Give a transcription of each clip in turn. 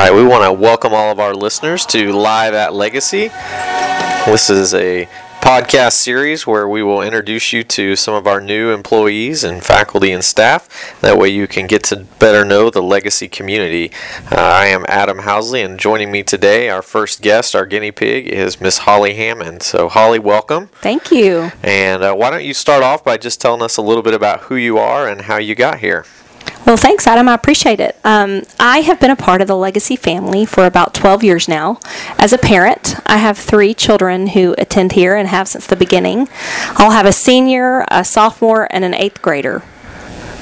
right, we want to welcome all of our listeners to Live at Legacy. This is a podcast series where we will introduce you to some of our new employees and faculty and staff. That way you can get to better know the Legacy community. Uh, I am Adam Housley, and joining me today, our first guest, our guinea pig, is Miss Holly Hammond. So, Holly, welcome. Thank you. And uh, why don't you start off by just telling us a little bit about who you are and how you got here? Well, thanks, Adam. I appreciate it. Um, I have been a part of the Legacy family for about 12 years now. As a parent, I have three children who attend here and have since the beginning. I'll have a senior, a sophomore, and an eighth grader.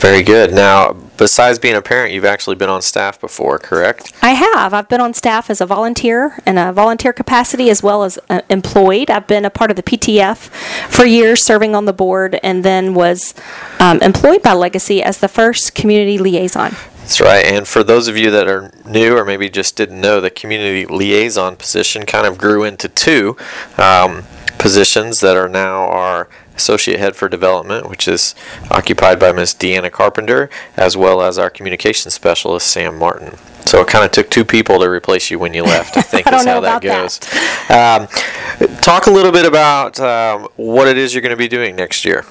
Very good. Now, besides being a parent, you've actually been on staff before, correct? I have. I've been on staff as a volunteer in a volunteer capacity as well as uh, employed. I've been a part of the PTF for years, serving on the board, and then was um, employed by Legacy as the first community liaison. That's right. And for those of you that are new or maybe just didn't know, the community liaison position kind of grew into two um, positions that are now our associate head for development, which is occupied by Ms. Deanna Carpenter, as well as our communications specialist, Sam Martin. So it kind of took two people to replace you when you left. I think I is how that goes. Um, talk a little bit about um, what it is you're going to be doing next year.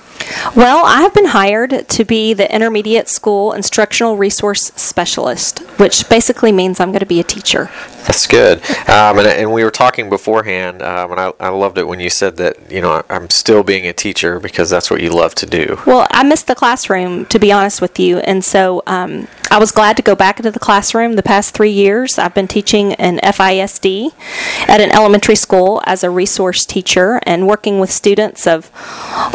Well, I have been hired to be the intermediate school instructional resource specialist, which basically means I'm going to be a teacher. That's good. Um, and, and we were talking beforehand, um, and I, I loved it when you said that, you know, I'm still being a teacher because that's what you love to do. Well, I miss the classroom, to be honest with you, and so um, I was glad to go back into the classroom. The past three years, I've been teaching in FISD at an elementary school as a resource teacher and working with students of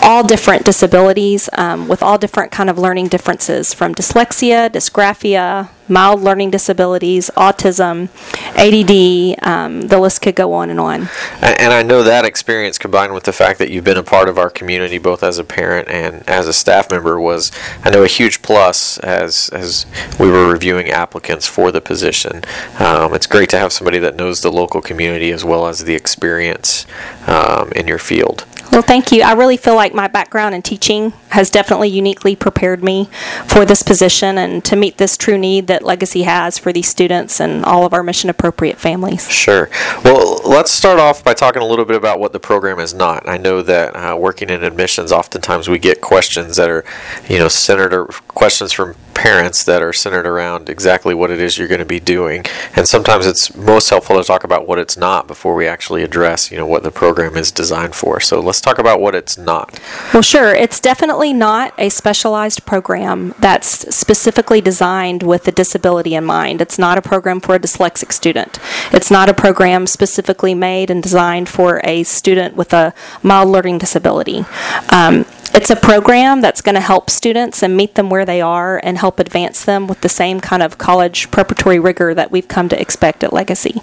all different disabilities, um, with all different kind of learning differences, from dyslexia, dysgraphia, mild learning disabilities, autism, ADD. Um, the list could go on and on. And and I know that experience combined with the fact that you've been a part of our community both as a parent and as a staff member was, I know, a huge plus as as we were reviewing applicants for the position. Um, it's great to have somebody that knows the local community as well as the experience um, in your field. Well, thank you. I really feel like my background in teaching has definitely uniquely prepared me for this position and to meet this true need that Legacy has for these students and all of our mission appropriate families. Sure. Well, let's start off by talking a little bit about what the program is not. I know that uh, working in admissions, oftentimes we get questions that are, you know, centered or questions from parents that are centered around exactly what it is you're going to be doing. And sometimes it's most helpful to talk about what it's not before we actually address, you know, what the program is designed for. So let's talk about what it's not. Well, sure. It's definitely not a specialized program that's specifically designed with a disability in mind. It's not a program for a dyslexic student. It's not a program specifically made and designed for a student with a mild learning disability. Um, it's a program that's going to help students and meet them where they are and help advance them with the same kind of college preparatory rigor that we've come to expect at Legacy.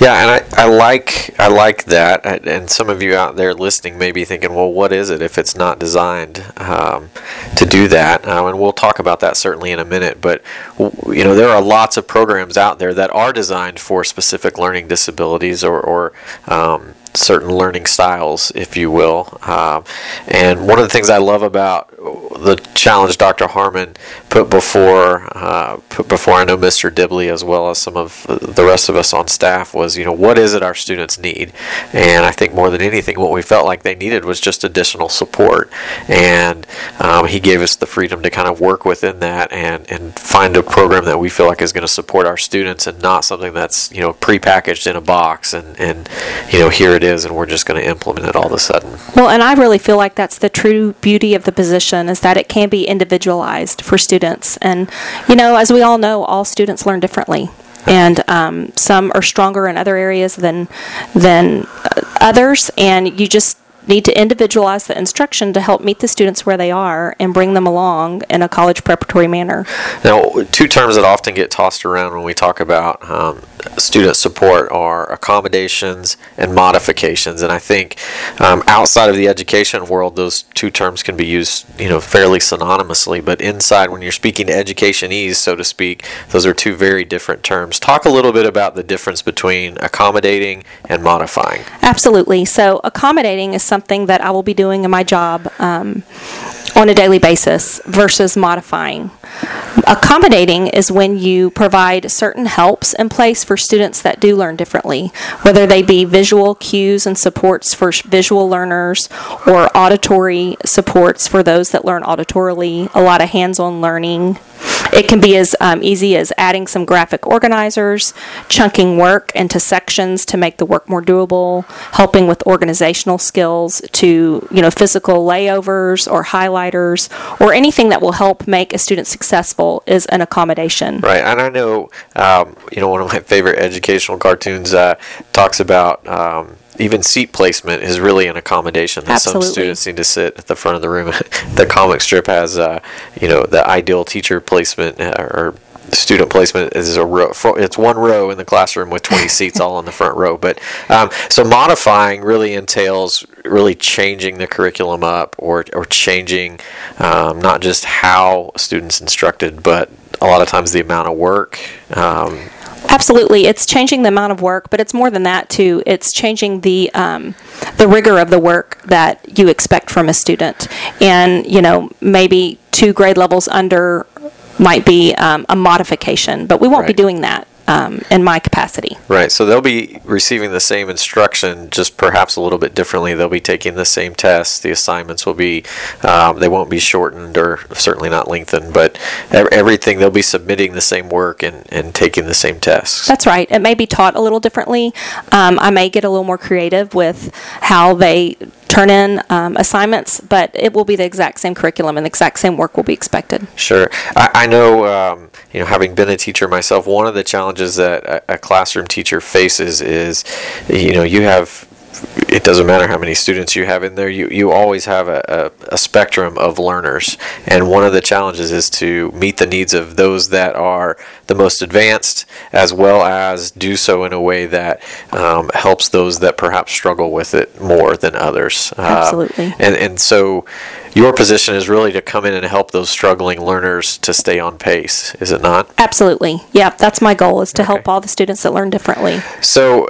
Yeah, and I, I like I like that. And- some of you out there listening may be thinking, well, what is it if it's not designed um, to do that? Um, and we'll talk about that certainly in a minute. But you know, there are lots of programs out there that are designed for specific learning disabilities or, or um, certain learning styles, if you will. Um, and one of the things I love about the challenge Dr. Harmon put before uh, put before I know Mr. Dibley as well as some of the rest of us on staff was, you know, what is it our students need? And I think more than anything, what we felt like they needed was just additional support. And um, he gave us the freedom to kind of work within that and, and find a program that we feel like is going to support our students and not something that's, you know, prepackaged in a box and, and you know, here it is and we're just going to implement it all of a sudden. Well, and I really feel like that's the true beauty of the position is that it can be individualized for students. And, you know, as we all know, all students learn differently. And um, some are stronger in other areas than than uh, others, and you just need to individualize the instruction to help meet the students where they are and bring them along in a college preparatory manner. Now, two terms that often get tossed around when we talk about um, student support are accommodations and modifications, and I think um, outside of the education world, those two terms can be used, you know, fairly synonymously. But inside, when you're speaking to educationese, so to speak, those are two very different terms. Talk a little bit about the difference between accommodating and modifying. Absolutely. So, accommodating is something that I will be doing in my job um, on a daily basis versus modifying. Accommodating is when you provide certain helps in place for students that do learn differently, whether they be visual cues and supports for visual learners or auditory supports for those that learn auditorily, a lot of hands on learning. It can be as um, easy as adding some graphic organizers, chunking work into sections to make the work more doable, helping with organizational skills to, you know, physical layovers or highlighters or anything that will help make a student successful is an accommodation. Right, and I know, um, you know, one of my favorite educational cartoons uh, talks about um, even seat placement is really an accommodation. That some students need to sit at the front of the room. the comic strip has, uh, you know, the ideal teacher placement uh, or student placement is a row. It's one row in the classroom with 20 seats all on the front row. But um, so modifying really entails really changing the curriculum up or or changing um, not just how students instructed, but a lot of times the amount of work. Um, Absolutely, it's changing the amount of work, but it's more than that too. It's changing the um, the rigor of the work that you expect from a student, and you know maybe two grade levels under might be um, a modification, but we won't be doing that um, in my capacity. Right, so they'll be receiving the same instruction, just perhaps a little bit differently. They'll be taking the same tests. The assignments will be, um, they won't be shortened or certainly not lengthened, but everything, they'll be submitting the same work and, and taking the same tests. That's right. It may be taught a little differently. Um, I may get a little more creative with how they turn in um, assignments, but it will be the exact same curriculum and the exact same work will be expected. Sure. I, I know, um, you know, having been a teacher myself, one of the challenges that a, a classroom teacher faces is, you know, you have. It doesn't matter how many students you have in there. You, you always have a, a, a spectrum of learners, and one of the challenges is to meet the needs of those that are the most advanced, as well as do so in a way that um, helps those that perhaps struggle with it more than others. Uh, Absolutely. and and so your position is really to come in and help those struggling learners to stay on pace, is it not? Absolutely. Yeah, that's my goal is to help all the students that learn differently. So,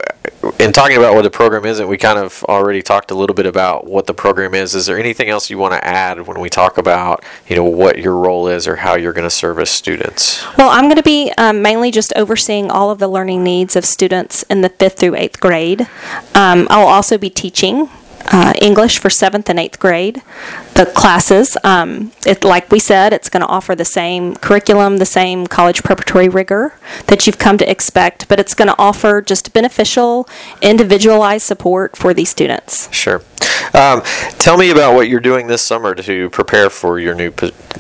in talking about what the program is, and we kind of already talked a little bit about what the program is. Is there anything else you want to add when we talk about, you know, what your role is or how you're going to service students? Well, I'm going to be um, mainly just overseeing all of the learning needs of students in the fifth through eighth grade. Um, I'll also be teaching uh, English for seventh and eighth grade. The classes, um, it, like we said, it's going to offer the same curriculum, the same college preparatory rigor that you've come to expect, but it's going to offer just beneficial, individualized support for these students. Sure. Um, tell me about what you're doing this summer to prepare for your new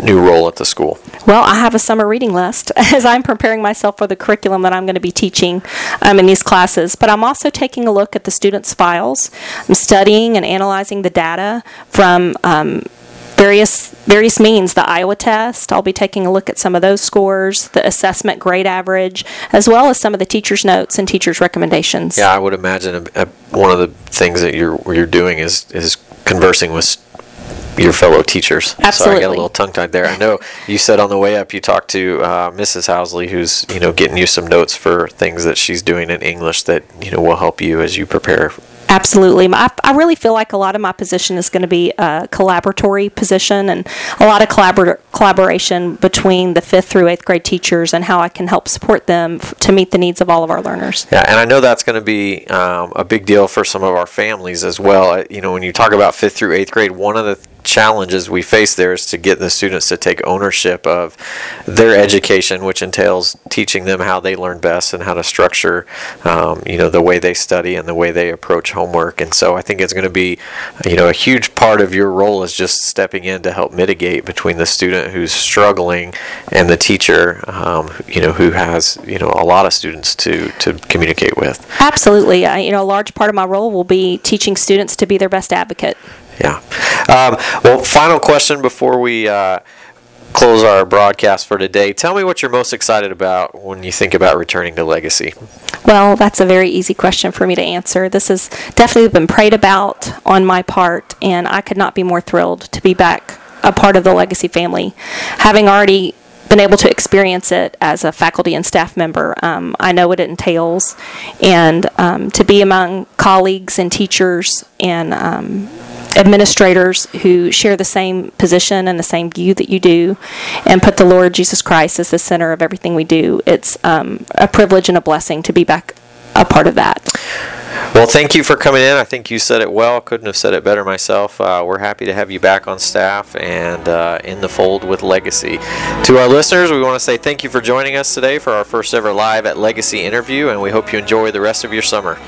new role at the school. Well, I have a summer reading list as I'm preparing myself for the curriculum that I'm going to be teaching um, in these classes. But I'm also taking a look at the students' files. I'm studying and analyzing the data from um, various various means. The Iowa test. I'll be taking a look at some of those scores, the assessment grade average, as well as some of the teachers' notes and teachers' recommendations. Yeah, I would imagine a, a, one of the things that you're you're doing is is conversing with your fellow teachers. Absolutely. Sorry, I got a little tongue tied there. I know you said on the way up you talked to uh, Mrs. Housley, who's you know getting you some notes for things that she's doing in English that you know will help you as you prepare. Absolutely. I, I really feel like a lot of my position is going to be a collaboratory position and a lot of collabor- collaboration between the fifth through eighth grade teachers and how I can help support them f- to meet the needs of all of our learners. Yeah, and I know that's going to be um, a big deal for some of our families as well. You know, when you talk about fifth through eighth grade, one of the challenges we face there is to get the students to take ownership of their education, which entails teaching them how they learn best and how to structure, um, you know, the way they study and the way they approach homework. And so I think it's going to be, you know, a huge part of your role is just stepping in to help mitigate between the student who's struggling and the teacher, um, you know, who has, you know, a lot of students to, to communicate with. Absolutely. I, you know, a large part of my role will be teaching students to be their best advocate. Yeah. Um, well, final question before we uh, close our broadcast for today. Tell me what you're most excited about when you think about returning to Legacy. Well, that's a very easy question for me to answer. This has definitely been prayed about on my part, and I could not be more thrilled to be back a part of the Legacy family. Having already been able to experience it as a faculty and staff member, um, I know what it entails, and um, to be among colleagues and teachers and um, administrators who share the same position and the same view that you do, and put the Lord Jesus Christ as the center of everything we do. It's um, a privilege and a blessing to be back a part of that. Well, thank you for coming in. I think you said it well. Couldn't have said it better myself. Uh, we're happy to have you back on staff and uh, in the fold with Legacy. To our listeners, we want to say thank you for joining us today for our first ever live at Legacy interview, and we hope you enjoy the rest of your summer.